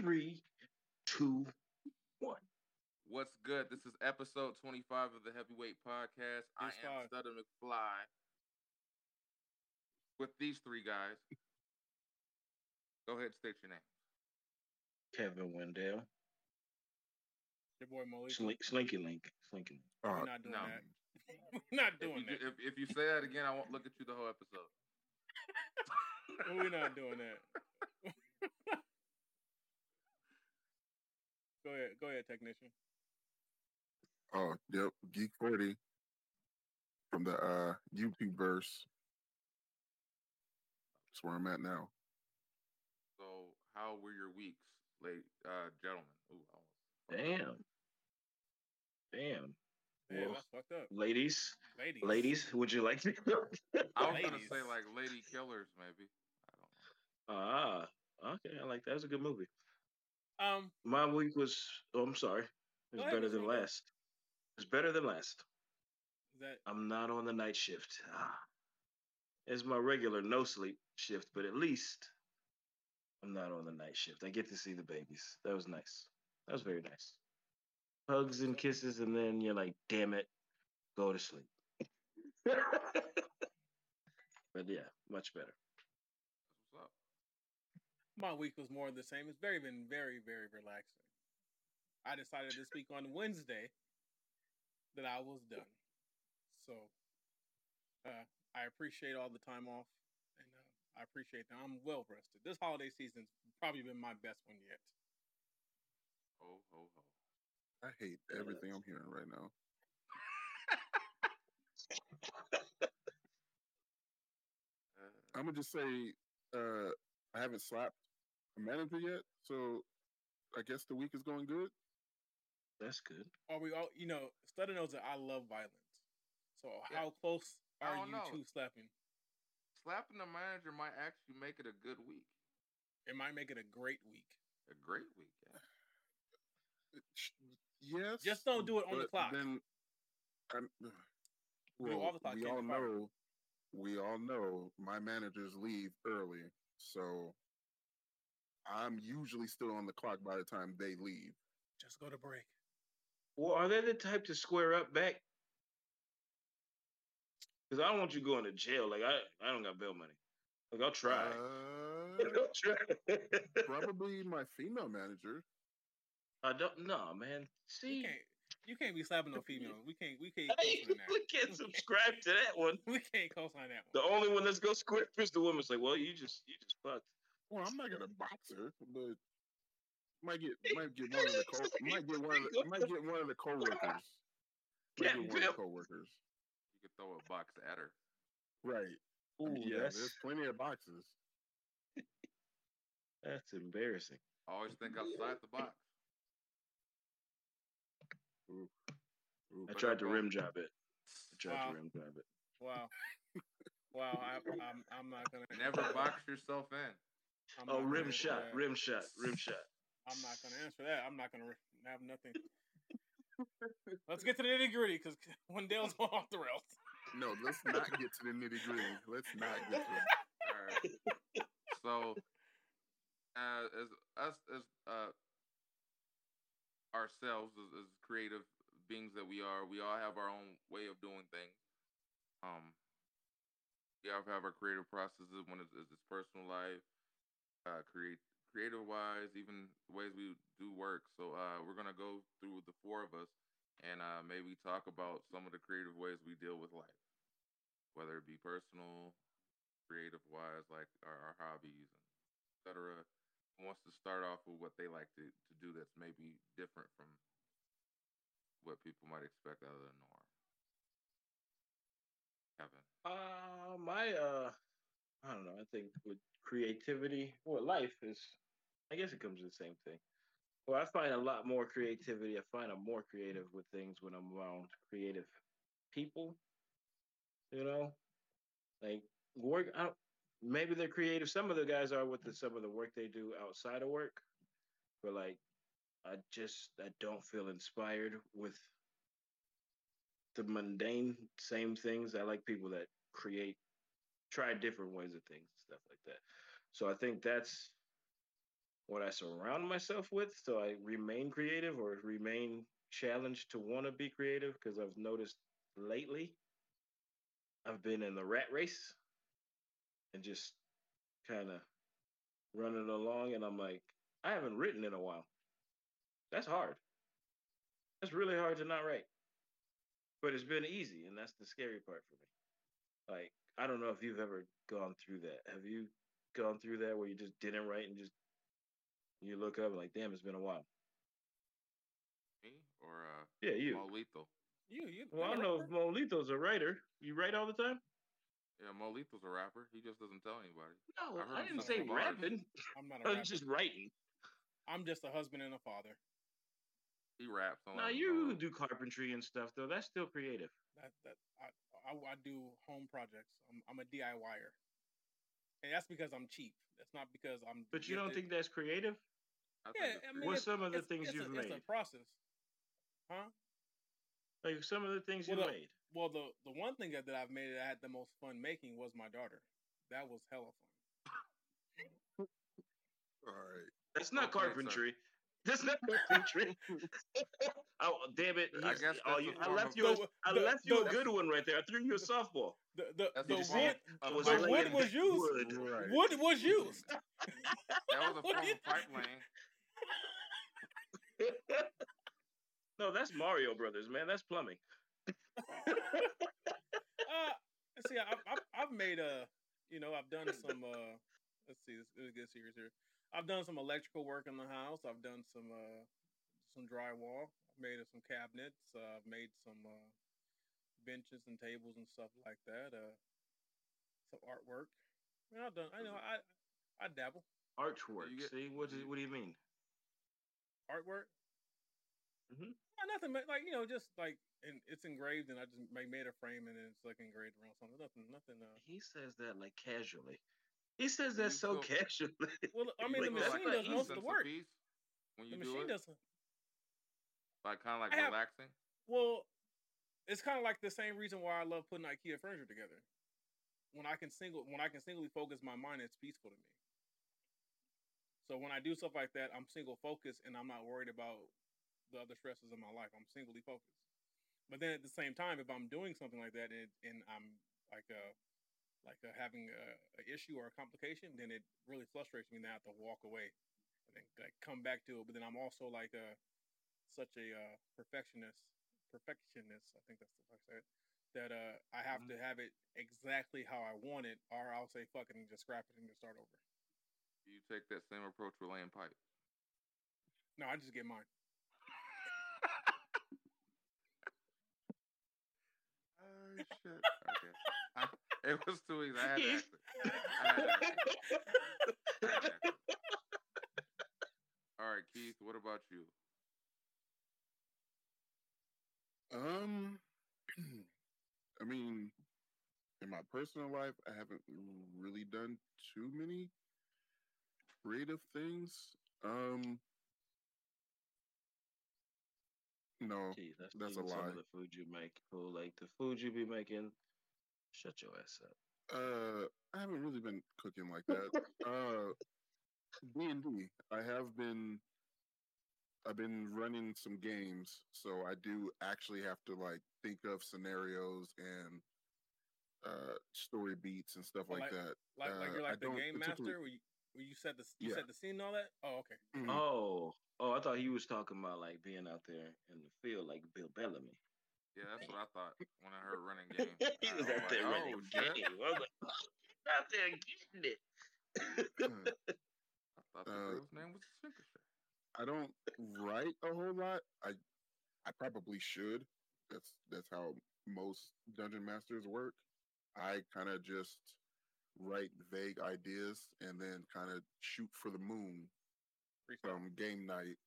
three, two, one. What's good? This is episode 25 of the Heavyweight Podcast. I am five. Stutter McFly with these three guys. Go ahead, state your name. Kevin Wendell. Your boy Malik. Slink, Slinky Link. Slinky Link. We're Uh, not doing no. that. We're not If doing you, that. if, if you say that again, I won't look at you the whole episode. We're not doing that. go ahead. Go ahead, technician. oh, yep, Geek Forty from the uh YouTube verse. That's where I'm at now. So, how were your weeks, late uh, gentlemen? Ooh, I almost- Damn. Damn. Damn, Well, that's fucked up. ladies, Ladies. ladies, would you like to I was gonna say like lady killers, maybe. I don't know. Ah, okay. I like that. That's a good movie. Um, My week was, oh, I'm sorry. It's better than last. It's better than last. that I'm not on the night shift. Ah. It's my regular no sleep shift, but at least I'm not on the night shift. I get to see the babies. That was nice. That was very nice. Hugs and kisses, and then you're like, damn it, go to sleep. but yeah, much better. That's what's up. my week was more of the same. It's very been very very relaxing. I decided this week on Wednesday that I was done. So, uh, I appreciate all the time off, and uh, I appreciate that I'm well rested. This holiday season's probably been my best one yet. Ho ho ho. I hate everything I'm hearing right now. Uh, I'm gonna just say uh I haven't slapped a manager yet, so I guess the week is going good. That's good. Are we all? You know, Stutter knows that I love violence. So, Yeah. how close are you know. to slapping? slapping the manager might actually make it a good week, It might make it a great week. a great week. Yeah. Yes, Just don't do it on the clock. Then, I'm, well, the clock we all be fired. know, we all know my managers leave early, so I'm usually still on the clock by the time they leave. Just go to break. Well, are they the type to square up back? Because I don't want you going to jail. Like I, I don't got bail money. Like I'll try. Uh, I'll try. probably my female manager. I don't know, man. You See, can't. You can't be slapping no female. We can't. We can't Hey, we can't subscribe to that one. We can't co-sign that one. The only one that's gonna square is the woman's like, well, you just, you just fucked. Well, I'm not gonna box her, but might get might get one of the co- might get one of the, might get one of the coworkers. Might get one of the coworkers. You could throw a box at her. Right. I Ooh, mean, yeah, that's, there's plenty of boxes. that's embarrassing. I Always think outside the box. Ooh. Ooh. I tried to rim job it. I tried Wow. to rim job it. Wow. Wow. I, I'm. I'm not gonna. Never box yourself in. I'm Oh, rim shot, that. rim shot, rim shot. I'm not gonna answer that. I'm not gonna have nothing. Let's get to the nitty gritty because Wendell's going off the rails. No, let's not get to the nitty gritty. Let's not get to it. All right. So, uh, as us as uh, ourselves as, as creative beings that we are, we all have our own way of doing things. Um, we all have our creative processes when it's, it's personal life, uh, create creative wise, even the ways we do work. So, uh, we're gonna go through the four of us and uh, maybe talk about some of the creative ways we deal with life, whether it be personal, creative wise, like our, our hobbies and et cetera. Who wants to start off with what they like to, to do that's maybe different from what people might expect out of the norm? Kevin. Uh, my uh, I don't know. I think with creativity, well, life is, I guess it comes to the same thing. Well, I find a lot more creativity. I find I'm more creative with things when I'm around creative people. You know, like work. I maybe they're creative. Some of the guys are with the, some of the work they do outside of work, but like, I just I don't feel inspired with the mundane same things. I like people that create, try different ways of things, and stuff like that. So I think that's what I surround myself with, so I remain creative or remain challenged to want to be creative. Because I've noticed lately, I've been in the rat race and just kind of running along, and I'm like, I haven't written in a while. That's hard. That's really hard to not write. But it's been easy, and that's the scary part for me. Like, I don't know if you've ever gone through that. Have you gone through that where you just didn't write and just you look up and like, damn, it's been a while. Me or uh, Yeah, you. Mo Lethal? You, you. Well, I you're don't know rapper? if Molito's a writer. You write all the time? Yeah, Mo Lethal's a rapper. He just doesn't tell anybody. No, I I didn't say say some bars. rapping. I'm not a I'm just writing. I'm just a husband and a father. He raps. Now like, you do carpentry and stuff though. That's still creative. That that I I, I do home projects. I'm I'm a DIYer, and that's because I'm cheap. That's not because I'm. But you don't gifted. think that's creative? I think Yeah, it's I mean, What's it's- some of the things it's you've a, It's a made? process, huh? Like some of the things you Well, the- made. Well, the the one thing that, that I've made that I had the most fun making was my daughter. That was hella fun. All right. That's not Okay, sir. Carpentry. That's not carpentry. oh damn it! I guess oh, you, a I form left you. A, The- I the- left you the- a good one right there. I threw you a softball. The the, That's the wood I was the wood was used. wood. Right. wood was used. That was a What form of you- pipe laying. no, that's Mario Brothers, man. That's plumbing. Uh, see, I've, I've I've made a, you know, I've done some. uh Let's see, let's, let's get serious here. I've done some electrical work in the house. I've done some uh some drywall. I've made some cabinets. Uh, I've made some uh, benches and tables and stuff like that. Uh, some artwork. I mean, I've done. I know. I I dabble Artwork. You get- See, what, is, what do you mean? artwork. Mhm. Uh, nothing, but like you know, just like and it's engraved, and I just made a frame, and it's like engraved around something. Nothing, nothing. Uh, He says that like casually. He says that so go- casually. well, I mean, Like, the that's machine not does most of the work. peace when The you do machine it, does. like kind of like I have- relaxing. Well, it's kind of like the same reason why I love putting IKEA furniture together. When I can single, when I can singly focus my mind, it's peaceful to me. So when I do stuff like that, I'm single focused and I'm not worried about the other stresses in my life. I'm singly focused. But then at the same time, if I'm doing something like that and, and I'm like uh like uh, having a, a issue or a complication, then it really frustrates me. And I have to walk away and then like come back to it. But then I'm also like a such a uh, perfectionist perfectionist. I think that's the fuck I said. That uh, I have to have it exactly how I want it, or I'll say fuck it and just scrap it and just start over. Do you take that same approach with laying pipe. No, I just get mine. Oh shit. Okay. I, it was too easy. I had to He's- it. I had to ask it. I had to ask it. All right, Keith. What about you? Um, I mean, in my personal life, I haven't really done too many creative things. Um, no, Jeez, that's, That's a eating some lie. of the food you make. Fool. Like the food you be making. Shut your ass up. uh, I haven't really been cooking like that. uh, D and D. I have been. I've been running some games, so I do actually have to like think of scenarios and uh story beats and stuff like, like- that. Like, like Uh, you're I like the game master, where you, where you set the you Yeah. set the scene and all that. Oh, okay. Mhm. Oh, oh, I thought he was talking about like being out there in the field like Bill Bellamy. Yeah, that's what I thought when I heard running game. he was was out there oh, running shit. game. I was like, oh, out there getting it. I thought the Uh, girl's name was Snickershire. I don't write a whole lot. I I probably should. That's that's how most dungeon masters work. I kind of just write vague ideas and then kind of shoot for the moon from game night.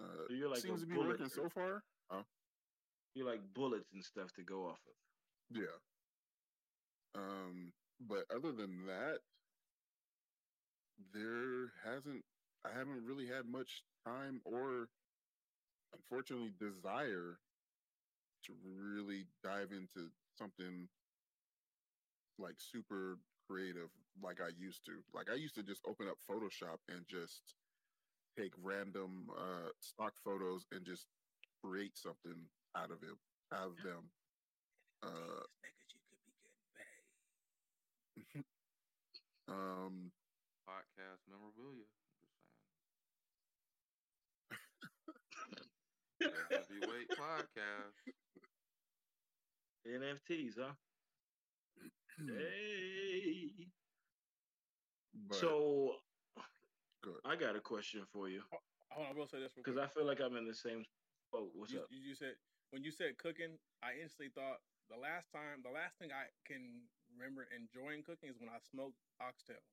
Uh, So you're like seems to be bullet. working so far. Huh? You're like bullets and stuff to go off of. Yeah. Um, but other than that, there hasn't. I haven't really had much time or, unfortunately, desire to really dive into something like super creative like I used to. Like I used to just open up Photoshop and just take random uh, stock photos and just create something out of it, out of them. Uh, um, Podcast memorabilia. I'm just saying. Heavyweight podcast. NFTs, huh? Hey. but So Good. I got a question for you Hold on, I will say this because. I feel like I'm in the same boat. What's you, up? you said when you said cooking, I instantly thought the last time, the last thing I can remember enjoying cooking is when I smoked oxtails.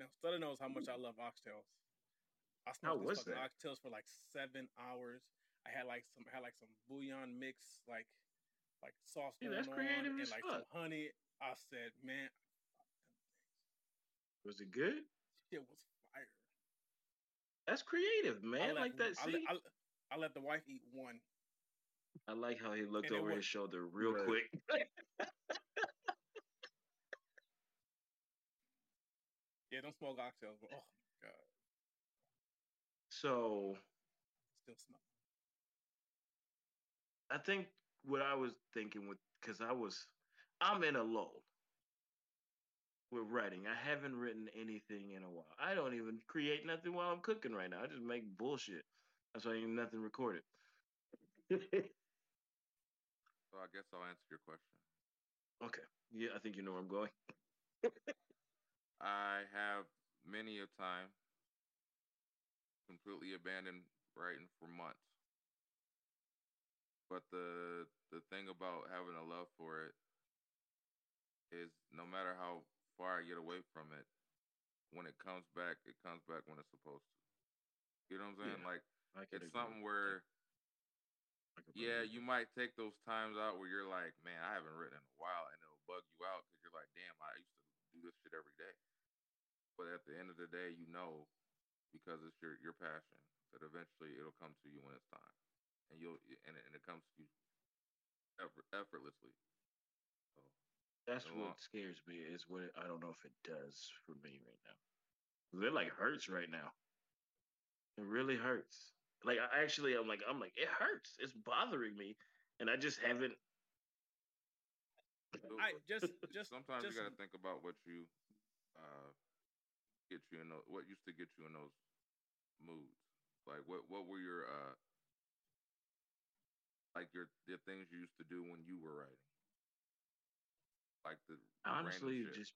Now, Stutter knows how much I love oxtails. I smoked was these fucking that? oxtails for like seven hours. I had like some, had like some bouillon mix, like like sauce going on, and like fuck. some honey. I said, man, Was it good? it was fire. That's creative, man. let- Like that. I, I, I let the wife eat one. I like how he looked And over his shoulder real Right. quick. Yeah, don't smoke oxtails, but oh my god, so still smell. I think what I was thinking with because I was I'm in a lull with writing. I haven't written anything in a while. I don't even create nothing while I'm cooking right now. I just make bullshit. That's why ain't nothing recorded. So I guess I'll answer your question. Okay. Yeah, I think you know where I'm going. I have many a time completely abandoned writing for months. But the the thing about having a love for it is no matter how far I get away from it, when it comes back, it comes back when it's supposed to. You know what I'm saying? Yeah, Like it's agree something where that. Yeah, you that. might take those times out where you're like, man, I haven't written in a while, and it'll bug you out because you're like, damn, I used to do this shit every day. But at the end of the day, you know, because it's your your passion, that eventually it'll come to you when it's time, and you'll and it, and it comes to you effort, effortlessly. So That's Go on. what scares me is what I don't know if it does for me right now. It like hurts right now. It really hurts. Like I actually, I'm like, I'm like, it hurts. It's bothering me, and I just haven't. I just just sometimes just, you got to think about what you uh get you in those, what used to get you in those moods. Like what what were your uh like your the things you used to do when you were writing? Like the, the random Honestly, shit. just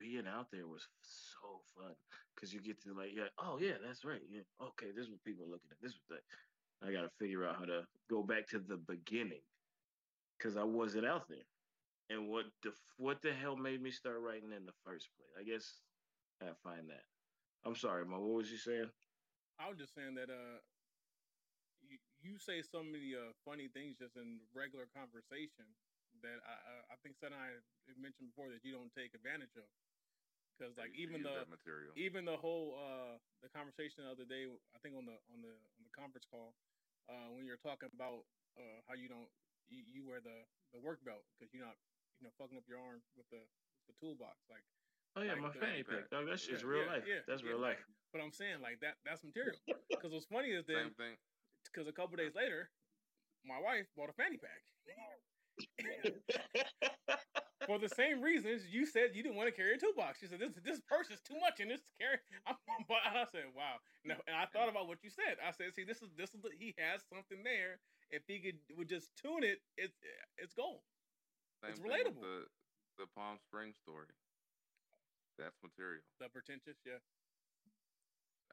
being out there was so fun because you get to like, yeah, oh yeah, that's right. Yeah, okay, this is what people are looking at. This was that. I got to figure out how to go back to the beginning because I wasn't out there. And what the what the hell made me start writing in the first place? I guess I find that. I'm sorry, Mo. What was you saying? I was just saying that uh, you, you say so many uh funny things just in regular conversation that I I, think and I mentioned before that you don't take advantage of because like you even use the material. even the whole uh the conversation the other day I think on the on the on the conference call uh when you're talking about uh how you don't you, you wear the the work belt because you're not you know fucking up your arm with the the toolbox like Oh yeah, Like my the- fanny pack. Dog, that shit's Yeah, real yeah, life. yeah, That's yeah, real life. but I'm saying like that that's material because what's funny is that Same thing. because a couple days later, my wife bought a fanny pack for the same reasons you said you didn't want to carry a toolbox. You said this this purse is too much and this carry. I'm, but I said wow. No, and I thought about what you said. I said, see, this is this is the, he has something there. If he could would just tune it, it's it's gold. Same It's relatable. The the Palm Springs story. That's material. The pretentious, yeah.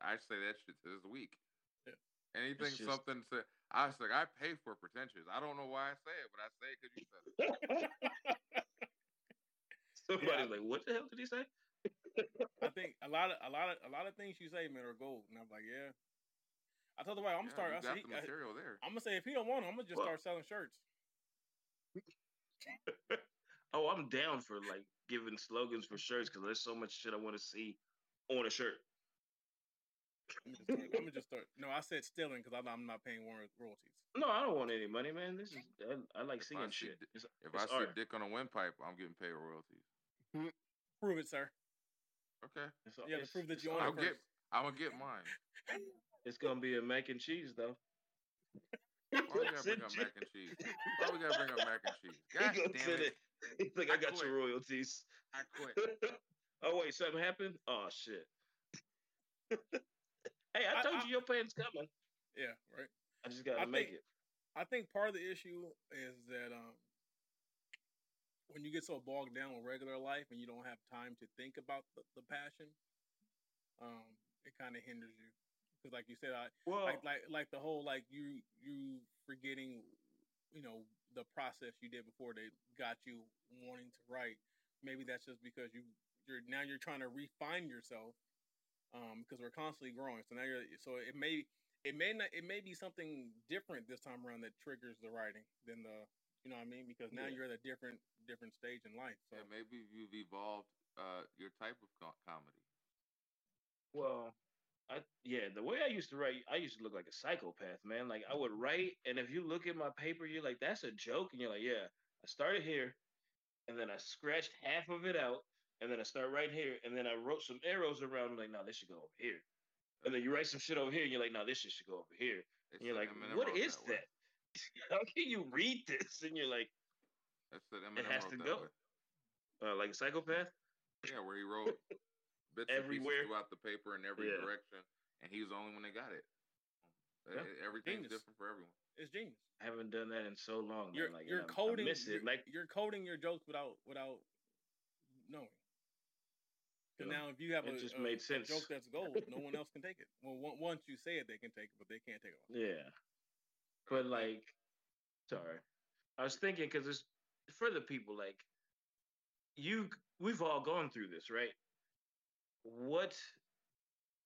I say that shit to this week. Yeah. Anything just- something to I was like I pay for pretentious. I don't know why I say it, but I say it because you said it. Somebody's like, what the hell did he say? I think a lot of a lot of a lot of things you say, man, are gold. And I'm like, yeah. I told the wife, I'm Yeah, gonna start. I got said, the he- I- material there. I'm gonna say if he don't want them, I'm gonna just Well- start selling shirts. Oh, I'm down for like giving slogans for shirts because there's so much shit I want to see on a shirt. I'm gonna just start. I'm gonna just start. No, I said stealing because I'm, I'm not paying warrant royalties. No, I don't want any money, man. This is I, I like If I seeing see shit. di- It's, If it's I see art. a dick on a windpipe, I'm getting paid royalties. Prove it, sir. Okay, It's, You have to prove that you all- own I'll it. Get, I'm gonna get mine. It's gonna be a mac and cheese though. Why we gotta bring up mac and cheese? Why we gotta bring up mac and cheese? God goes damn it! it. He's like, I, I got quit. your royalties. I quit. oh wait, something happened? Oh shit. hey, I I- told I- you your pan's coming. Yeah, right. I just gotta I make think- it. I think part of the issue is that um, when you get so bogged down with regular life and you don't have time to think about the, the passion, um, it kind of hinders you. Because, like you said, I Well, like like like the whole like you you forgetting, you know, the process you did before they got you wanting to write. Maybe that's just because you you're now you're trying to refine yourself, um, because we're constantly growing. So now you're so it may it may not it may be something different this time around that triggers the writing than the you know what I mean because now Yeah. you're at a different different stage in life. So Yeah, maybe you've evolved uh, your type of co- comedy. well, I yeah, the way I used to write, I used to look like a psychopath, man. Like I would write, and if you look at my paper, you're like, that's a joke, and you're like, yeah, I started here, and then I scratched half of it out, and then I start right here, and then I wrote some arrows around. I'm like, no, this should go over here. And then you write some shit over here, and you're like, no, this shit should go over here. They And you're like, what is what wrote is way. that? How can you read this? And you're like, They said Eminem has wrote to that go. uh, like a psychopath? Yeah, where he wrote bits and Everywhere. pieces throughout the paper in every Yeah. direction, and he was the only one that got it. Yeah. E- Everything's Genius. different for everyone. it's genius. I haven't done that in so long. You're like, you're and I- I coding miss you're, it. Like you're coding your jokes without without knowing. Because Yeah. now if you have It a, just a- made a sense. joke that's gold, no one else can take it. Well, on- once you say it, they can take it, but they can't take it. Off. Yeah. But like, sorry, I was thinking because it's for the people like you. We've all gone through this, right? What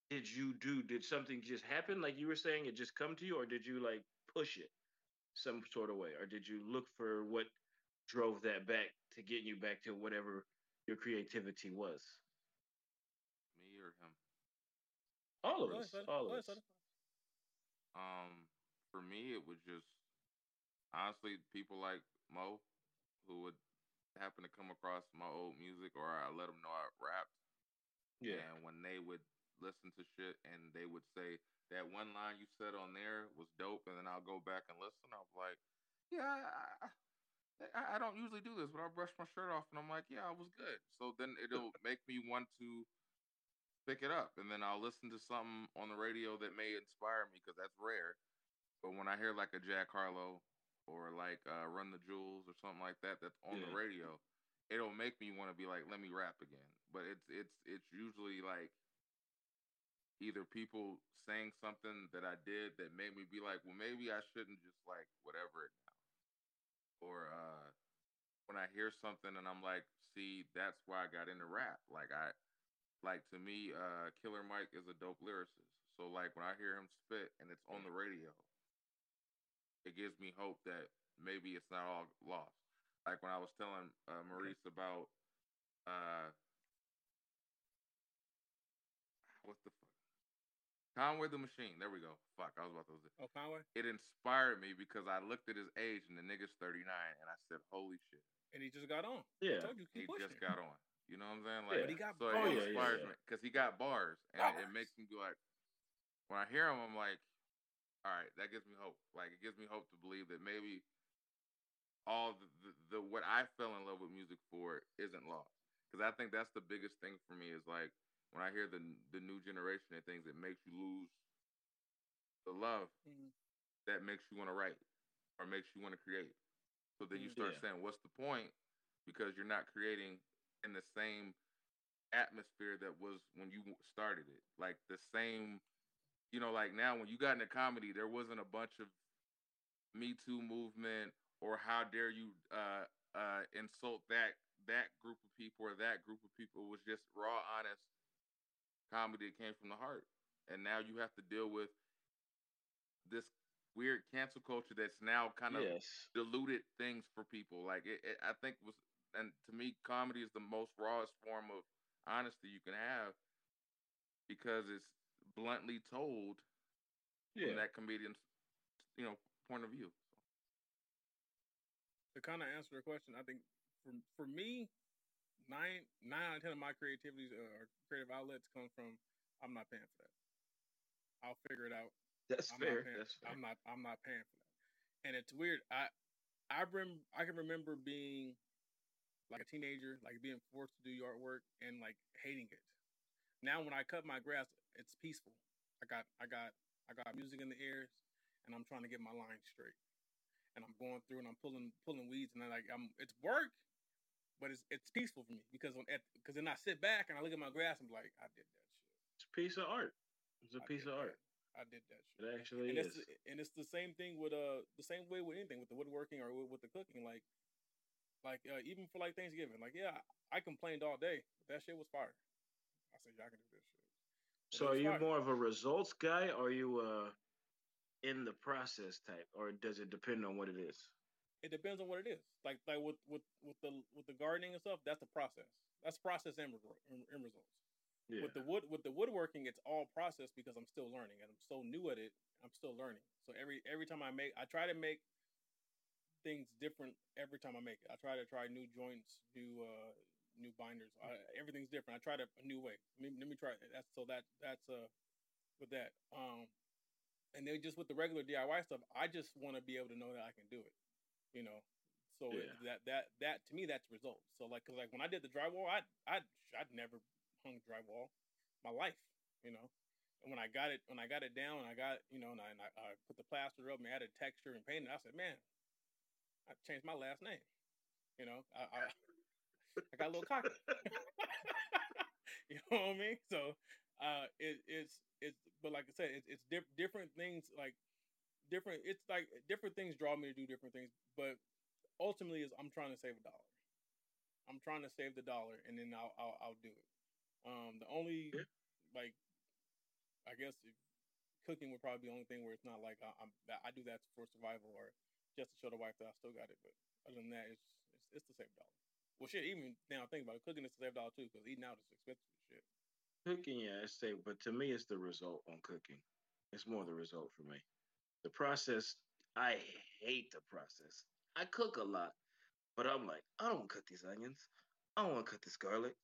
did you do? Did something just happen? Like you were saying, it just come to you, or did you like push it some sort of way, or did you look for what drove that back to get you back to whatever your creativity was? Me or him? All of us, all of us. Um, for me, it was just honestly people like Mo who would happen to come across my old music, or I let them know I rapped. Yeah, And when they would listen to shit and they would say that one line you said on there was dope, and then I'll go back and listen. I'm like, yeah, I, I, I don't usually do this, but I'll brush my shirt off, and I'm like, yeah, I was good. So then it'll make me want to pick it up, and then I'll listen to something on the radio that may inspire me because that's rare. But when I hear like a Jack Harlow or like uh, Run the Jewels or something like that that's on the radio, it'll make me want to be like, let me rap again. But it's it's it's usually like either people saying something that I did that made me be like, well, maybe I shouldn't just like whatever it now. Or uh, when I hear something and I'm like, see, that's why I got into rap. Like I, like to me, uh, Killer Mike is a dope lyricist. So like when I hear him spit and it's on the radio, it gives me hope that maybe it's not all lost. Like when I was telling uh, Maurice about uh, what the fuck, Conway the Machine. There we go. Fuck, I was about to. Oh, Conway, It inspired me because I looked at his age and the nigga's 39, and I said, "Holy shit, and he just got on. yeah. I told you, he pushing. just got on." You know what I'm saying? Yeah. But he got so Oh, it yeah, yeah, inspires yeah. me because he got bars, and it, it makes me be like, when I hear him, I'm like, all right, that gives me hope. Like, it gives me hope to believe that maybe all the, the, the what I fell in love with music for isn't lost. Because I think that's the biggest thing for me is like when I hear the the new generation and things, it makes you lose the love Mhm. that makes you want to write or makes you want to create. So then you Mm, start yeah. saying, what's the point? Because you're not creating in the same atmosphere that was when you started it. Like the same, you know, like now when you got into comedy, there wasn't a bunch of Me Too movement or how dare you uh, uh, insult that that group of people or that group of people. It was just raw, honest comedy that came from the heart. And now you have to deal with this weird cancel culture that's now kind of yes. diluted things for people. Like it, it, I think was, and to me, comedy is the most rawest form of honesty you can have because it's bluntly told Yeah. from that comedian's, you know, point of view. to kind of answer the question, I think for for me, nine nine out of ten of my creativities uh, or creative outlets come from I'm not paying for that. I'll figure it out. That's I'm fair. Not paying, That's fair. I'm not. I'm not paying for that. And it's weird. I I rem, I can remember being like a teenager, like being forced to do yard work and like hating it. Now when I cut my grass, it's peaceful. I got I got I got music in the ears, and I'm trying to get my line straight. And I'm going through and I'm pulling pulling weeds, and I like I'm it's work, but it's it's peaceful for me because when because then I sit back and I look at my grass, I'm like I did that shit. It's a piece of art. It's a I piece of that. art. I did that shit. It actually and is. it's and it's the same thing with uh the same way with anything with the woodworking or with, with the cooking like like uh, even for like Thanksgiving like yeah I complained all day but that shit was fire I said y'all can do this shit So are you more of a results guy? Or are you uh in the process type or does it depend on what it is? it depends on what it is. Like like with with with the with the gardening and stuff that's the process. That's process and, and, and results. Yeah. with the wood with the woodworking it's all process because i'm still learning and i'm so new at it i'm still learning. So every every time i make i try to make things different every time i make it. I try to try new joints new uh new binders I, everything's different i try to a new way let me, let me try it. that's so that that's uh with that um and then just with the regular diy stuff i just want to be able to know that i can do it you know so it- that that that to me that's results so like because like when i did the drywall i i i'd never hung drywall my life, you know. And when I got it, when I got it down, I got you know, and I, and I, I put the plaster up and added texture and painted. I said, man, I changed my last name. You know, I I, got a little cocky. you know what I mean? So, uh, it, it's it's but like I said, it's it's diff- different things like different. It's like different things draw me to do different things, but ultimately is I'm trying to save a dollar. I'm trying to save the dollar, and then I'll I'll, I'll do it. Um, the only like, I guess if, cooking would probably be the only thing where it's not like I, I'm I do that for survival or just to show the wife that I still got it. But other than that, it's it's, it's to save dollar. Well, shit, even now I think about it, cooking is to save dollar too because eating out is expensive shit. Cooking, yeah, it's safe, but to me, it's the result on cooking. It's more the result for me. The process, I hate the process. I cook a lot, but I'm like, I don't want to cut these onions. I don't want to cut this garlic,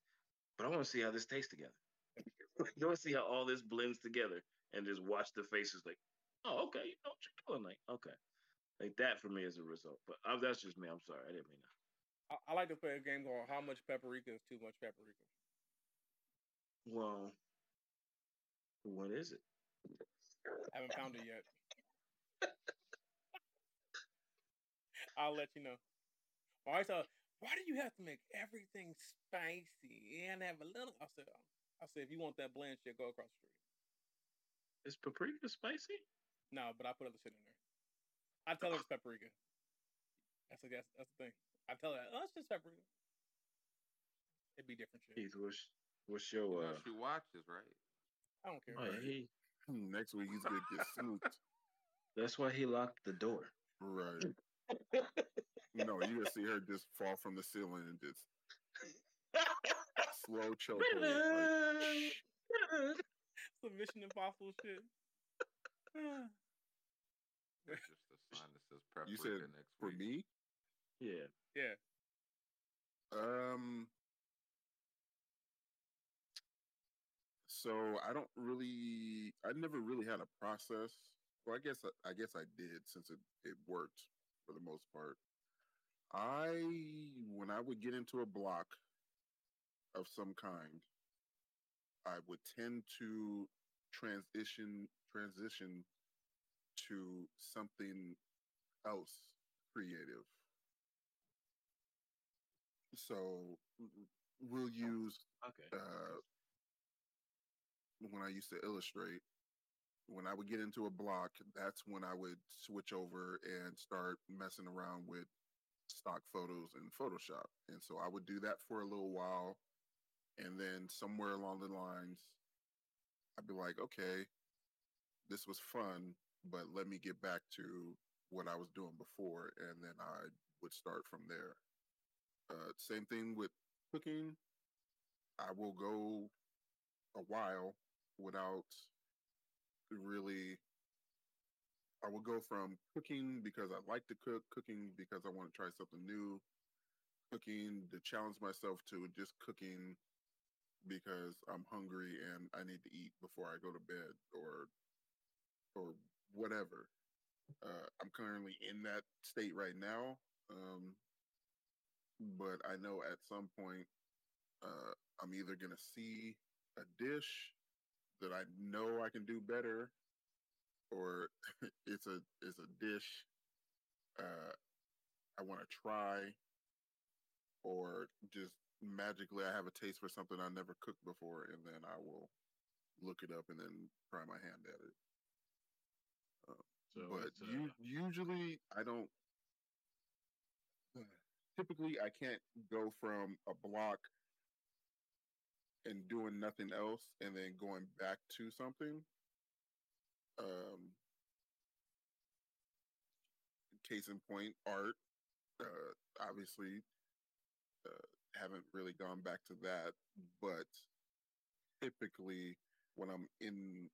but I want to see how this tastes together. I want to see how all this blends together and just watch the faces like, oh, okay, you know what you're doing. Like, okay. Like that for me is a result. But uh, that's just me. I'm sorry. I didn't mean that. I, I like to play a game called How Much Paprika is Too Much Paprika. Well, what is it? I haven't found it yet. I'll let you know. All right, so why do you have to make everything spicy and have a little? I said, I said, if you want that bland shit, go across the street. Is paprika spicy? No, but I put other shit in there. I tell her it's paprika. That's a, that's, that's the thing. I tell her, oh, it's just paprika. It'd be different shit. Keith, what's what's You your know, uh? she watches, right? I don't care. Oh, yeah, he, Next week he's gonna get snooped. that's why he locked the door. Right. No, you gonna see her just fall from the ceiling and just slow choke. hold, like, Some Mission Impossible shit. It's just a sign that says You paprika said next for me, yeah. Yeah. um, so I don't really, I never really had a process. Well, I guess I, guess I did since it it worked for the most part. I when I would get into a block of some kind, I would tend to transition transition to something else creative. So we'll use Okay. uh, when I used to illustrate, when I would get into a block, that's when I would switch over and start messing around with stock photos in Photoshop. And so I would do that for a little while. And then somewhere along the lines, I'd be like, okay, this was fun, but let me get back to what I was doing before. And then I would start from there. Uh, same thing with cooking. I will go a while without really. I will go from cooking because I like to cook, cooking because I want to try something new, cooking to challenge myself to just cooking because I'm hungry and I need to eat before I go to bed or or whatever. Uh, I'm currently in that state right now, um, but I know at some point uh, I'm either gonna see a dish that I know I can do better, or it's a it's a dish uh, I want to try, or just magically I have a taste for something I never cooked before, and then I will look it up and then try my hand at it. Uh, So but uh, usually I don't. Typically, I can't go from a block and doing nothing else and then going back to something. Um, case in point, art. Uh, obviously, uh, haven't really gone back to that, but typically when I'm in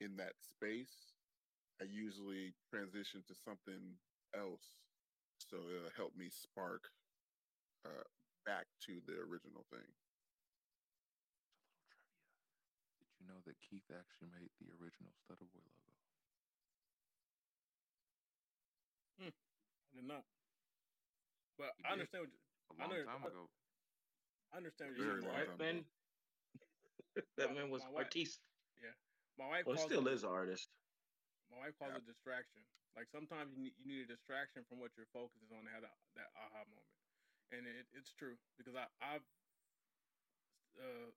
in that space, I usually transition to something else, so it'll help me spark uh, back to the original thing. Did you know that Keith actually made the original Stutter Boy logo? I did not. But He I did. understand. What you, A I long know- time I- ago. I understand what Very you're saying. time That man, that My- man was my wife- artiste. My wife Well, calls still it, is an artist. My wife calls Yeah. it distraction. Like sometimes you need, you need a distraction from what your focus is on to have that, that aha moment, and it, it's true because I I've uh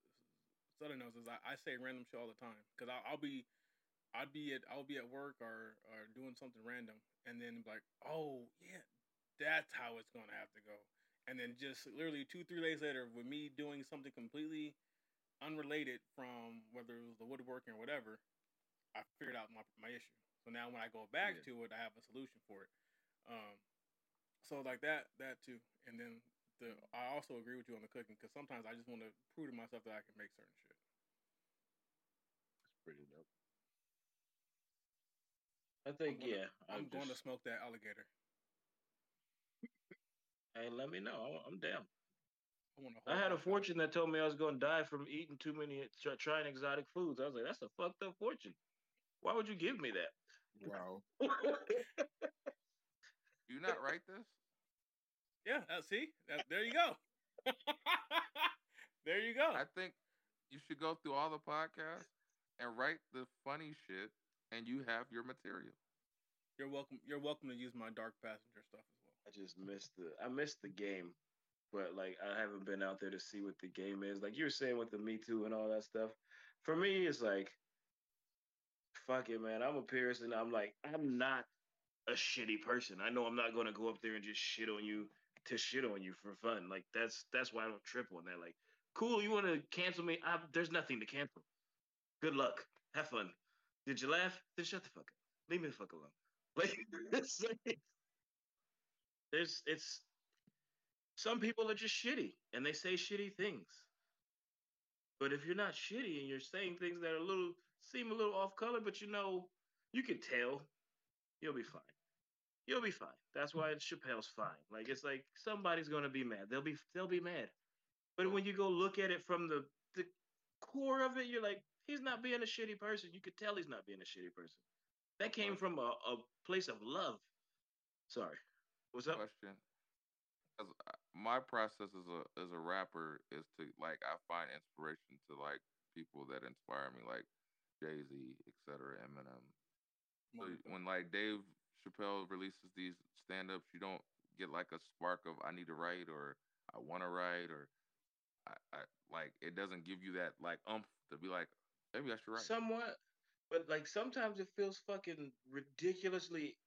Stutter knows this. I, I say random shit all the time because I'll, I'll be I'd be at I'll be at work or or doing something random and then be like oh yeah that's how it's gonna have to go and then just literally two three days later with me doing something completely unrelated from whether it was the woodworking or whatever I figured out my, my issue. So now when I go back Yeah. to it, I have a solution for it. Um, so like that, that too. And then the I also agree with you on the cooking because sometimes I just want to prove to myself that I can make certain shit. It's pretty dope. I think gonna- yeah. I'm I'm going to smoke that alligator. Hey, let me know. I'm, I'm down. I. I had a fortune that told me I was going to die from eating too many, try, trying exotic foods. I was like, that's a fucked up fortune. Why would you give me that? Wow. You not write this? Yeah. Uh, see, that, there you go. there you go. I think you should go through all the podcasts and write the funny shit, and you have your material. You're welcome. You're welcome to use my dark passenger stuff as well. I just missed the I missed the game, but like I haven't been out there to see what the game is. Like you were saying with the Me Too and all that stuff. For me, it's like, fuck it, man. I'm a Pierce, and I'm like, I'm not a shitty person. I know I'm not gonna go up there and just shit on you to shit on you for fun. Like that's that's why I don't trip on that. Like, cool, you want to cancel me? I, there's nothing to cancel. Good luck. Have fun. Did you laugh? Then shut the fuck up. Leave me the fuck alone. Like, it's like there's it's some people are just shitty and they say shitty things. But if you're not shitty and you're saying things that are a little seem a little off color, but you know you can tell, you'll be fine. You'll be fine. That's why Chappelle's fine. Like it's like somebody's gonna be mad. They'll be they'll be mad. But when you go look at it from the the core of it, you're like, he's not being a shitty person. You could tell he's not being a shitty person. That came from a, a place of love. Sorry. What's up? Question. 'Cause, uh, my process as a as a rapper is to like I find inspiration to like people that inspire me, like Jay Z, etc., Eminem. So when like Dave Chappelle releases these stand ups, you don't get like a spark of I need to write or I want to write or I, I like it doesn't give you that like umph to be like maybe I should write. Somewhat, but like sometimes it feels fucking ridiculously.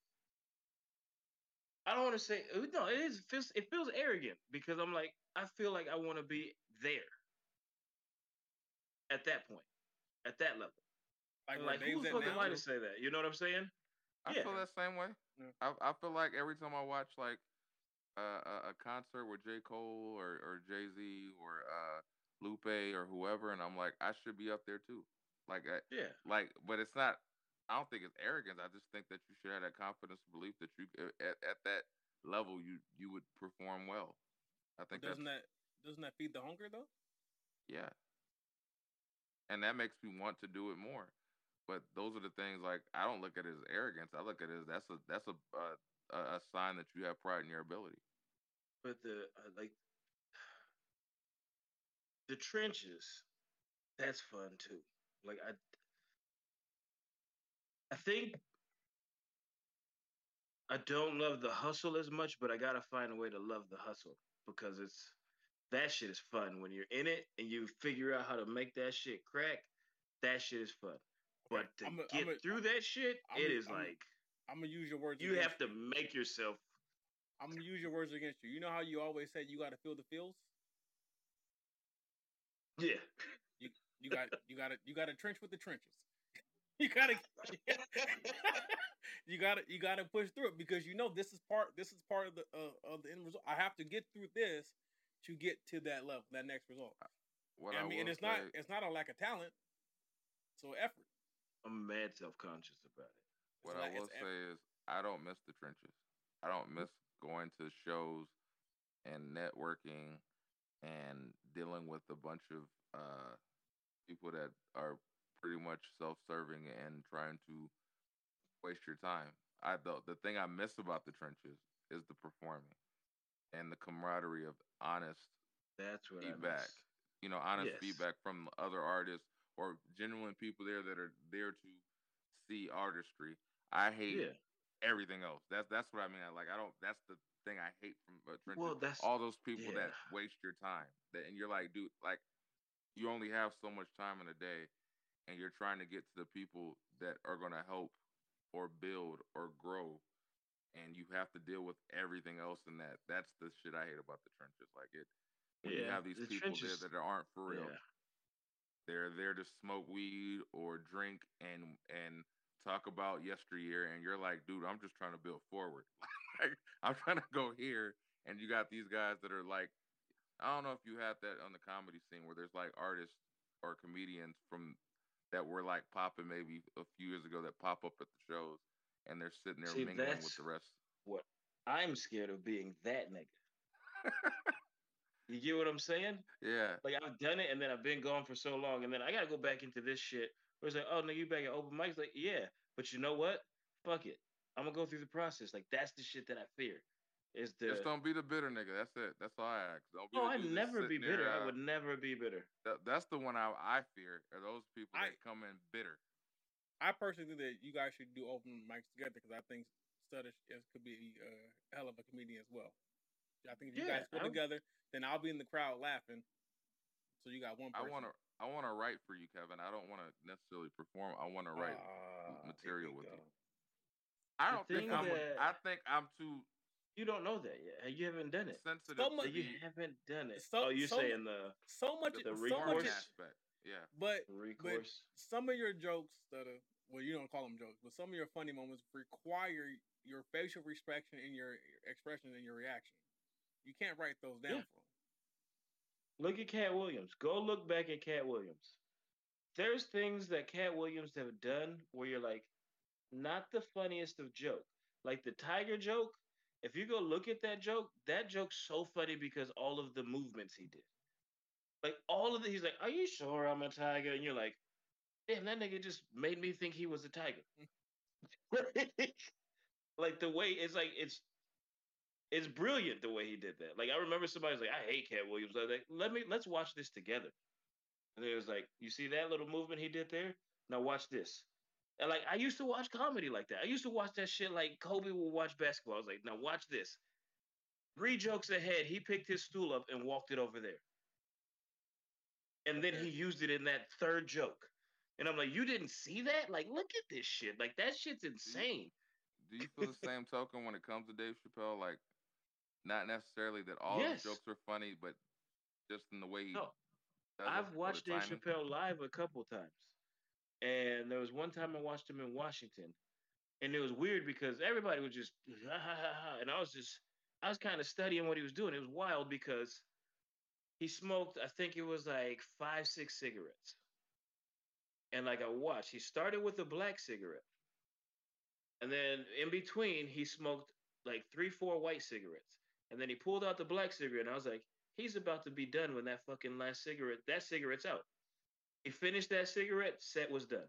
I don't want to say no. It is it feels it feels arrogant because I'm like I feel like I want to be there at that point, at that level. Like, And where like Dave's who the fuck am? I to say that? You know what I'm saying? I Yeah. feel that same way. Yeah. I I feel like every time I watch like uh, a a concert with J Cole or or Jay Z or uh, Lupe or whoever, and I'm like I should be up there too. Like I, Yeah. like, but it's not. I don't think it's arrogance. I just think that you should have that confidence, belief that you at, at that level you you would perform well. I think doesn't that doesn't that feed the hunger though? yeah, and that makes me want to do it more. But those are the things like I don't look at it as arrogance. I look at it as that's a that's a a, a sign that you have pride in your ability. But the uh, like the trenches, that's fun too. Like I, I think I don't love the hustle as much, but I gotta find a way to love the hustle because it's that shit is fun when you're in it and you figure out how to make that shit crack. That shit is fun. But to I'm a- get I'm a- through that shit, I'm it a- is I'm like I'm gonna use your words. you have to make yourself. I'm gonna use your words against you. You know how you always said you got to feel the feels. Yeah, You you got you got to you got to trench with the trenches. you gotta you gotta you gotta push through it because you know this is part this is part of the uh, of the end result. I have to get through this to get to that level, that next result. What I I, mean, and will it's not it's not a lack of talent, so effort. I'm mad self conscious about it. What It's I will it's say is, I don't miss the trenches. I don't miss going to shows and networking and dealing with a bunch of uh, people that are pretty much self-serving and trying to waste your time. I the the thing I miss about the trenches is the performing and the camaraderie of honest That's what feedback. I miss. You know, honest Yes. feedback from other artists or genuine people there that are there to see artistry. I hate Yeah. everything else. That's that's what I mean. I, like I don't. That's the thing I hate from uh, Trenches. Well, that's all those people that waste your time. That and you're like, dude, like you only have so much time in a day, and you're trying to get to the people that are gonna help or build or grow. And you have to deal with everything else in that. That's the shit I hate about the trenches. Like it, when you have these the people trenches- there that aren't for real. Yeah. They're there to smoke weed or drink and and talk about yesteryear, and you're like, dude, I'm just trying to build forward. like, I'm trying to go here, and you got these guys that are like, I don't know if you have that on the comedy scene where there's like artists or comedians from that were like popping maybe a few years ago that pop up at the shows, and they're sitting there See, mingling with the rest. What I'm scared of being that nigga. you get what I'm saying? Yeah, Like I've done it and then I've been gone for so long and then I gotta go back into this shit. Where it's like, oh no, you back at open mics? Like, yeah, but you know what? Fuck it. I'm gonna go through the process. Like that's the shit that I fear. Is the just don't be the bitter nigga. That's it. That's all I ask. Don't be Oh, the I'd never be sitting there, bitter. uh, I would never be bitter. That, that's the one I, I fear are those people I- that come in bitter. I personally think that you guys should do open mics together because I think Stutter is, could be a hell of a comedian as well. I think if you Yeah, guys put I would- together, then I'll be in the crowd laughing. So you got one I want to I want to write for you, Kevin. I don't want to necessarily perform. I want to write. Ah, material here we with you. I don't think I'm. a- that- I think I'm too You don't know that yet. You haven't done it. sensitive. So much- you haven't done it. So, oh, you're so saying the so much, the so recourse? much, aspect. Yeah, but recourse. some of your jokes that are well, you don't call them jokes, but some of your funny moments require your facial expression and your expression and your reaction. You can't write those down Yeah. for 'em. Look at Katt Williams. Go look back at Katt Williams. There's things that Katt Williams have done where you're like, not the funniest of joke. Like the tiger joke. If you go look at that joke, that joke's so funny because all of the movements he did. Like all of the, he's like, "Are you sure I'm a tiger?" And you're like, "Damn, that nigga just made me think he was a tiger." like the way it's like it's it's brilliant the way he did that. Like I remember somebody was like, I hate Katt Williams. I was like, let me let's watch this together. And it was like, you see that little movement he did there? Now watch this. And like I used to watch comedy like that. I used to watch that shit like Kobe would watch basketball. I was like, now watch this. Three jokes ahead, he picked his stool up and walked it over there. And then he used it in that third joke. And I'm like, you didn't see that? Like, look at this shit. Like that shit's insane. Do you feel the same token when it comes to Dave Chappelle? Like, not necessarily that all Yes. jokes are funny, but just in the way he. No, I've watched Dave. Chappelle live a couple times, and there was one time I watched him in Washington, and it was weird because everybody was just ha ha ha ha, and I was just I was kind of studying what he was doing. It was wild because he smoked I think it was like five six cigarettes, and like I watched, he started with a black cigarette, and then in between he smoked like three four white cigarettes, And then he pulled out the black cigarette, and I was like, he's about to be done when that fucking last cigarette, that cigarette's out. He finished that cigarette, set was done.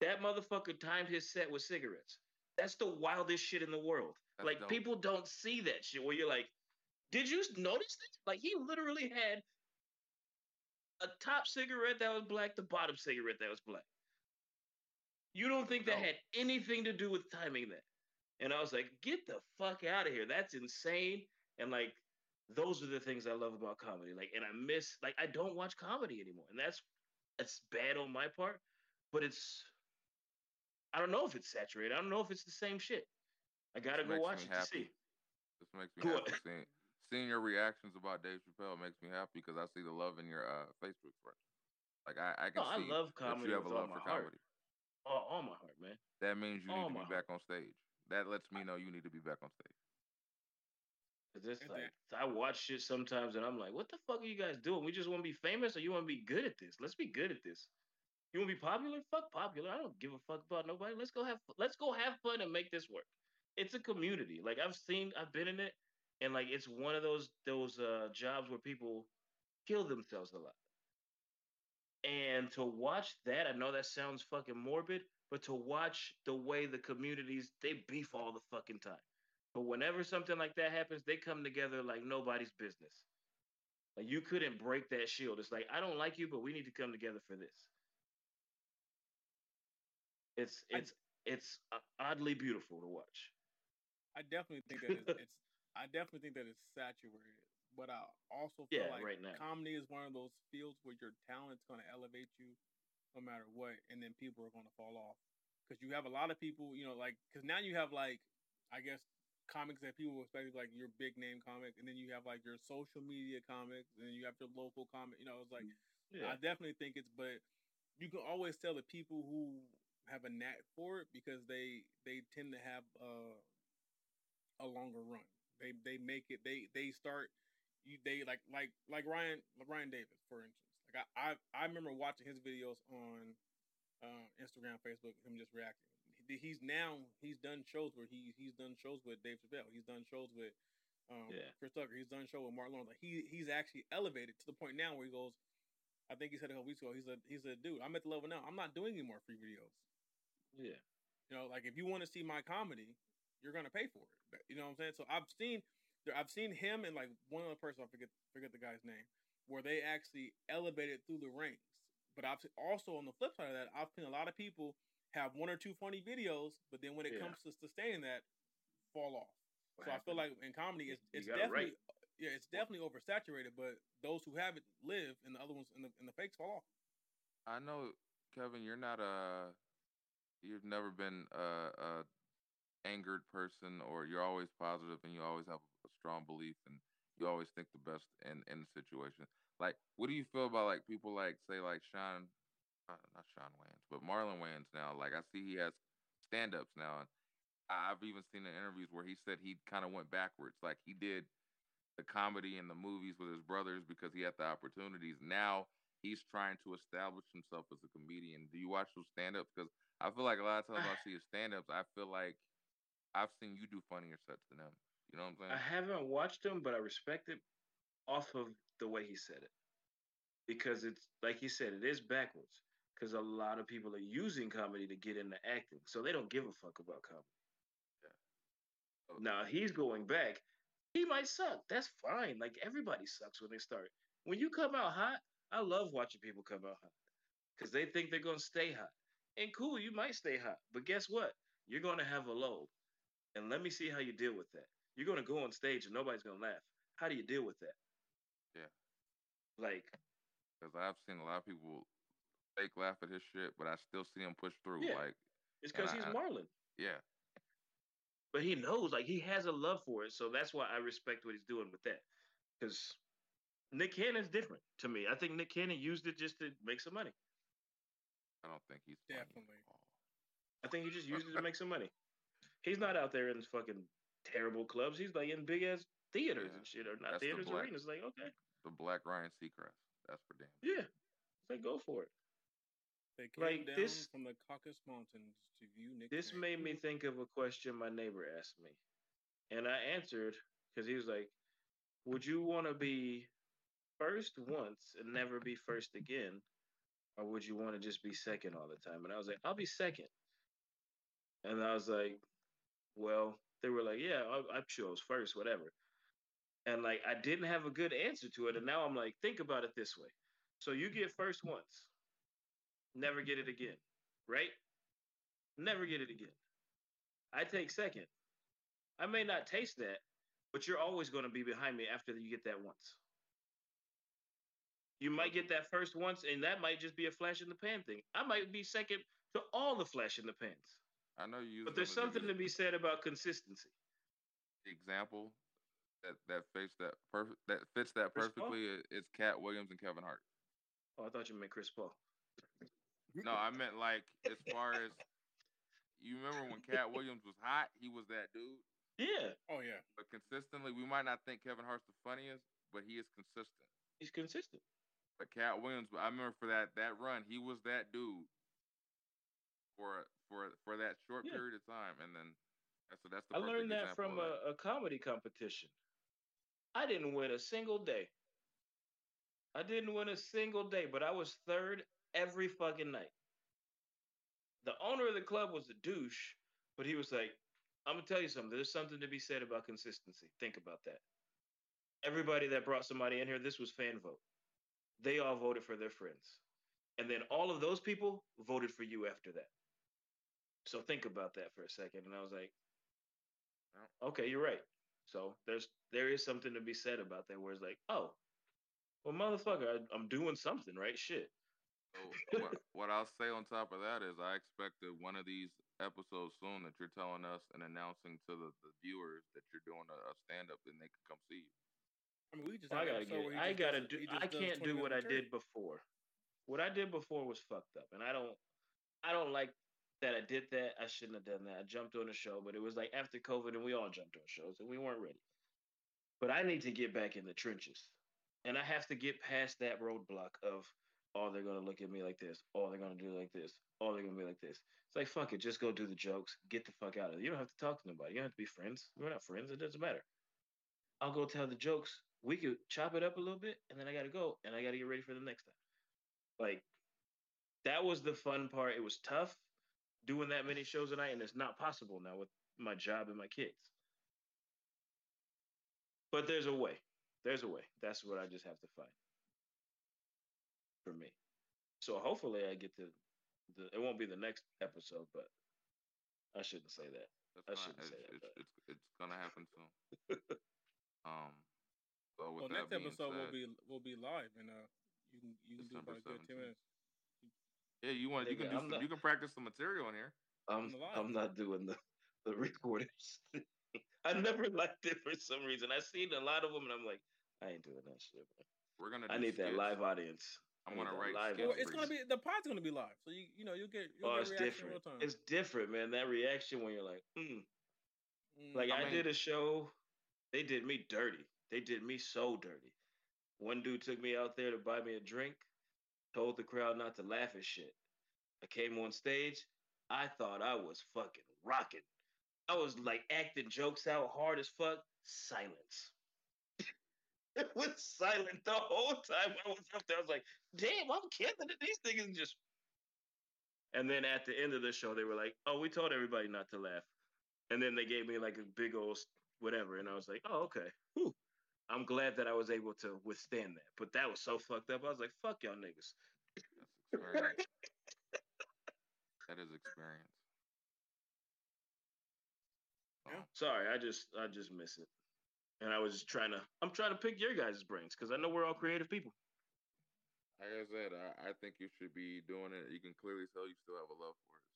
That motherfucker timed his set with cigarettes. That's the wildest shit in the world. That's like dope. people don't see that shit where you're like, did you notice this? Like he literally had a top cigarette that was black, the bottom cigarette that was black. You don't think that No. had anything to do with timing that? And I was like, get the fuck out of here. That's insane. And like, those are the things I love about comedy. Like, and I miss, like, I don't watch comedy anymore. And that's that's bad on my part, but it's I don't know if it's saturated. I don't know if it's the same shit. I gotta This go watch it to happy. see. This makes me happy. Seeing, seeing your reactions about Dave Chappelle makes me happy because I see the love in your uh, Facebook friends. Like I, I can No, I see love that comedy you have a love for heart. comedy. Oh, all my heart, man. That means you All need to be back on stage. That lets me know you need to be back on stage. 'Cause it's like I watch shit sometimes and I'm like, what the fuck are you guys doing? We just want to be famous or you want to be good at this? Let's be good at this. You want to be popular? Fuck popular. I don't give a fuck about nobody. Let's go have let's go have fun and make this work. It's a community. Like I've seen, I've been in it, and like it's one of those those uh jobs where people kill themselves a lot. And to watch that, I know that sounds fucking morbid, but to watch the way the communities they beef all the fucking time. But whenever something like that happens, they come together like nobody's business. Like you couldn't break that shield. It's like I don't like you, but we need to come together for this. It's I- it's it's uh, oddly beautiful to watch. I definitely think that it's, it's I definitely think that it's saturated, but I also feel Yeah, like right now. comedy is one of those fields where your talent's going to elevate you no matter what, and then people are going to fall off because you have a lot of people, you know, like because now you have like I guess comics that people expect like your big name comic, and then you have like your social media comics, and then you have your local comic. You know, it's like Yeah, I definitely think it's, but you can always tell the people who have a knack for it because they they tend to have uh, a longer run. They they make it. They they start. You they like like like Ryan Ryan Davis for instance. Like I I, I remember watching his videos on uh, Instagram, Facebook, him just reacting. He's now he's done shows where he he's done shows with Dave Chappelle. He's done shows with um, Yeah. Chris Tucker. He's done show with Mark Lawrence. Like he he's actually elevated to the point now where he goes. I think he said a couple weeks ago. He's a he's a dude. I'm at the level now. I'm not doing any more free videos. yeah. You know, like if you want to see my comedy, you're gonna pay for it. You know what I'm saying? So I've seen I've seen him and like one other person. I forget forget the guy's name, where they actually elevated through the ranks. But I've also on the flip side of that, I've seen a lot of people have one or two funny videos, but then when it Yeah. comes to sustaining that, fall off. What so I feel like in comedy, it's, it's right. definitely yeah, it's definitely oversaturated. But those who have it live, and the other ones and the, and the fakes fall off. I know, Kevin, you're not a, you've never been a, a angered person, or you're always positive and you always have a strong belief and you always think the best in in the situation. Like, what do you feel about like people like say like Sean, uh, not Shawn Wayans, but Marlon Wayans now? Like, I see he has stand ups now, and I've even seen in interviews where he said he kind of went backwards. Like he did the comedy and the movies with his brothers because he had the opportunities. Now he's trying to establish himself as a comedian. Do you watch those stand ups? Because I feel like a lot of times I see his stand ups, I feel like I've seen you do funnier sets than him. You know what I'm saying? I haven't watched him, but I respect it off of the way he said it. Because it's like he said, it is backwards. Because a lot of people are using comedy to get into acting, so they don't give a fuck about comedy. So- oh. Now he's going back. He might suck. That's fine. Like everybody sucks when they start. When you come out hot, I love watching people come out hot because they think they're gonna stay hot. And cool, you might stay hot, but guess what? You're gonna have a low. And let me see how you deal with that. You're gonna go on stage and nobody's gonna laugh. How do you deal with that? Yeah. Like, Because I've seen a lot of people fake laugh at his shit, but I still see him push through. Yeah. Like, it's because he's I- Marlon. yeah, But he knows, like, he has a love for it. So that's why I respect what he's doing with that. Because Nick Cannon's different to me. I think Nick Cannon used it just to make some money. I don't think he's Definitely. I think he just used it to make some money. He's not out there in fucking terrible clubs. He's like in big ass theaters Yeah. and shit, or not That's the theaters, black- arenas. Like, okay, The Black Ryan Seacrest. That's for damn. yeah, it's like go for it. They came Like, down this- from the Caucasus Mountains to view Nick. This Cannon. made me think of a question my neighbor asked me, and I answered because he was like, "Would you want to be first once and never be first again, or would you want to just be second all the time?" And I was like, "I'll be second. And I was like, "Well," they were like, "Yeah, I, I chose first, whatever." And like, I didn't have a good answer to it, and now I'm like, think about it this way: so you get first once, never get it again, right? Never get it again. I take second. I may not taste that, but you're always going to be behind me after you get that once. You might get that first once, and that might just be a flash in the pan thing. I might be second to all the flash in the pans. I know you But there's them as a something to be said about consistency. The example that that fits that perfect that fits that Chris perfectly. i- It's Katt Williams and Kevin Hart. Oh, I thought you meant Chris Paul. No, I meant like as far as you remember when Katt Williams was hot, he was that dude. Yeah, Oh yeah. But consistently, we might not think Kevin Hart's the funniest, but he is consistent. he's consistent. But Katt Williams, I remember for that that run, he was that dude for for for that short Yeah. period of time, and then that's so that's the I learned that from a, a comedy competition. I didn't win a single day. I didn't win a single day, but I was third every fucking night. The owner of the club was a douche, but he was like, I'm gonna tell you something. There's something to be said about consistency. Think about that. Everybody that brought somebody in here, this was fan vote. They all voted for their friends. And then all of those people voted for you after that. So think about that for a second. And I was like, okay, you're right. So there's there is something to be said about that where it's like, oh, well, motherfucker, I, I'm doing something, right? Shit. So what, what I'll say on top of that is I expect that one of these episodes soon that you're telling us and announcing to the, the viewers that you're doing a, a stand up and they can come see you. I mean, we just. I gotta get. where I just gotta does- do. I can't do what I did before. What I did before was fucked up, and I don't. I don't like that I did that. I shouldn't have done that. I jumped on a show, but it was like after COVID, and we all jumped on shows, and we weren't ready. But I need to get back in the trenches, and I have to get past that roadblock of, oh, they're gonna look at me like this. Oh, they're gonna do like this. Oh, they're gonna be like this. It's like fuck it, just go do the jokes. Get the fuck out of it. You don't have to talk to nobody. You don't have to be friends. We're not friends. It doesn't matter. I'll go tell the jokes. We could chop it up a little bit, and then I gotta go, and I gotta get ready for the next time. Like, that was the fun part. It was tough doing that many shows a night, and it's not possible now with my job and my kids. But there's a way. There's a way. That's what I just have to find for me. So hopefully I get to the. It won't be the next episode, but I shouldn't say that. That's I fine. shouldn't It's, say that, it's, but- it's, it's gonna happen soon. um. So with Well, that next being episode will be will be live, and uh, you can you can do December about a good ten minutes. Yeah, you want you can do I'm some, not- you can practice some material in here. I'm. I'm not doing the the recordings. I never liked it for some reason. I've seen a lot of them, and I'm like, I ain't doing that shit. Man. We're gonna. I do need that live audience. I I'm gonna write live Well, it's gonna be the pod's gonna be live, so you you know you'll get you'll Oh, get it's different. time. It's different, man. That reaction when you're like, mm. Mm, like I I, mean- did a show. They did me dirty. They did me so dirty. One dude took me out there to buy me a drink. Told the crowd not to laugh at shit. I came on stage. I thought I was fucking rocking. I was like acting jokes out hard as fuck. Silence. it was silent the whole time I was up there. I was like, damn, I'm killing. These niggas just. And then at the end of the show, they were like, oh, we told everybody not to laugh. And then they gave me like a big old whatever. And I was like, oh, okay. Whew. I'm glad that I was able to withstand that. But that was so fucked up. I was like, fuck y'all niggas. That's experience. that is experience. Yeah. Um, Sorry, I just I just miss it. And I was just trying to I'm trying to pick your guys' brains because I know we're all creative people. Like I said, I, I think you should be doing it. You can clearly tell you still have a love for it.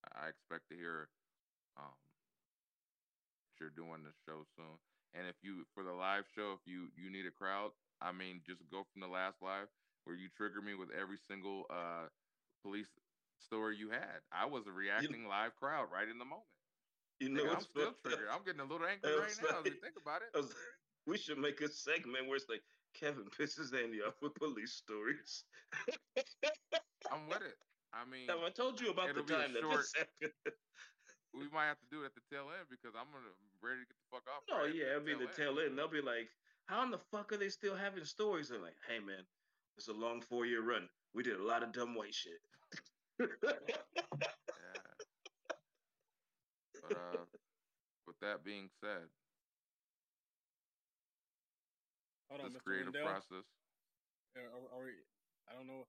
So I expect to hear um that you're doing the show soon. And if you for the live show, if you you need a crowd, I mean, just go from the last live where you trigger me with every single uh police story you had. I was a reacting live crowd right in the moment. You Nigga, know I'm still triggered. I'm getting a little angry right now as we think about it. Like, we should make a segment where it's like Kevin pisses Andy off with police stories. I'm with it. I mean, Now, I told you about the time that short- this happened. we might have to do it at the tail end because I'm gonna I'm ready to get the fuck off. No, right yeah, it'll be the end. tail end. They'll be like, "How in the fuck are they still having stories?" They're like, "Hey, man, it's a long four year run. We did a lot of dumb white shit." Yeah. But uh, with that being said, Hold on, this Mr. creative Wendell. process, Are, are we? I don't know.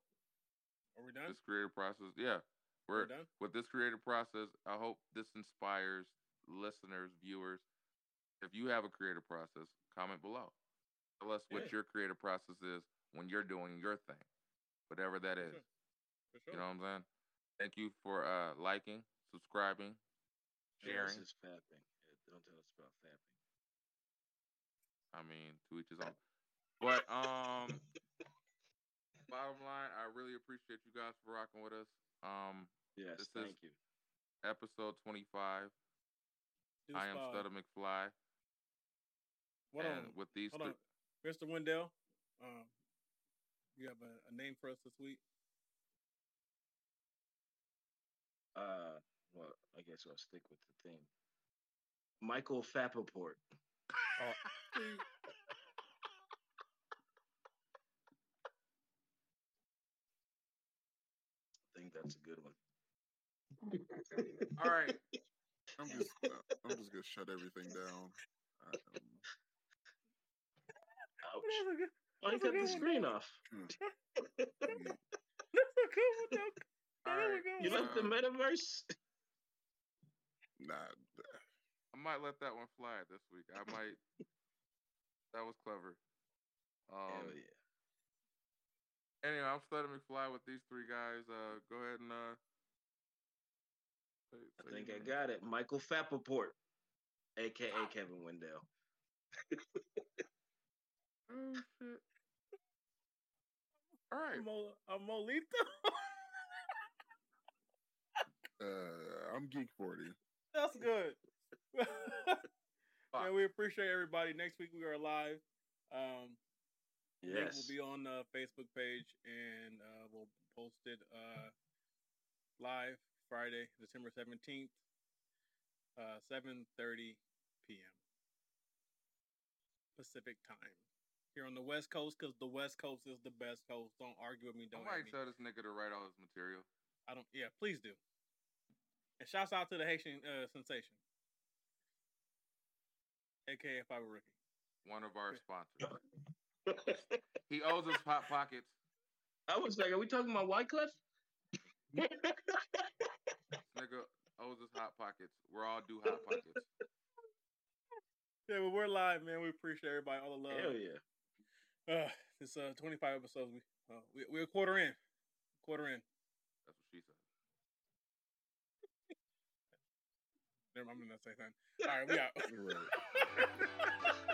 Are we done? this creative process, yeah, We're we're done. with this creative process. I hope this inspires listeners, viewers. If you have a creative process, comment below. Tell us what Yeah. your creative process is when you're doing your thing, whatever that is. For sure. For sure. You know what I'm saying? Thank you for uh, liking, subscribing, sharing. this is fapping. Don't tell us about fapping. I mean, to each his own. But um, bottom line, I really appreciate you guys for rocking with us. Um, Yes, This is- thank you. episode 25. Deuce I am five. Stutter McFly, Hold and on, with these, hold on, Mr. Wendell. Um, you have a, a name for us this week? Uh, well, I guess I'll stick with the theme. Michael Fappaport. I that's a good one. all right. I'm just, uh, I'm just gonna shut everything down. Um, Ouch. That's a good, Oh, you cut the screen off. mm, that's a good one, though. All That is a right. You one. left the metaverse? nah, I might let that one fly this week. I might. that was clever. Um, Hell yeah. Anyway, I'm Stutter McFly with these three guys. Uh, go ahead and uh. say- I think I name. got it. Michael Fappaport, aka Kevin Wendell. Oh shit! All right. Mo, a Molito. uh, I'm Geek Forty. That's good. yeah, we appreciate everybody. Next week we are live. Um, link Yes. will be on the Facebook page, and uh, we'll post it uh, live Friday, December seventeenth, uh, seven thirty p.m. Pacific time. Here on the West Coast, because the West Coast is the best coast. Don't argue with me. Don't might hate tell this nigga to write all his material. I don't. Yeah, please do. And shouts out to the Haitian uh, sensation, aka I Were Rookie. One of our sponsors. He owes us hot pockets. I was like, are we talking about Wyclef? This nigga owes us hot pockets. We're all due hot pockets. Yeah, but we're live, man. We appreciate everybody, all the love. Hell yeah. Uh, it's uh 25 episodes. We uh, we we're a quarter in, quarter in. That's what she said. Never mind, I'm gonna say something. All right, we out. Right.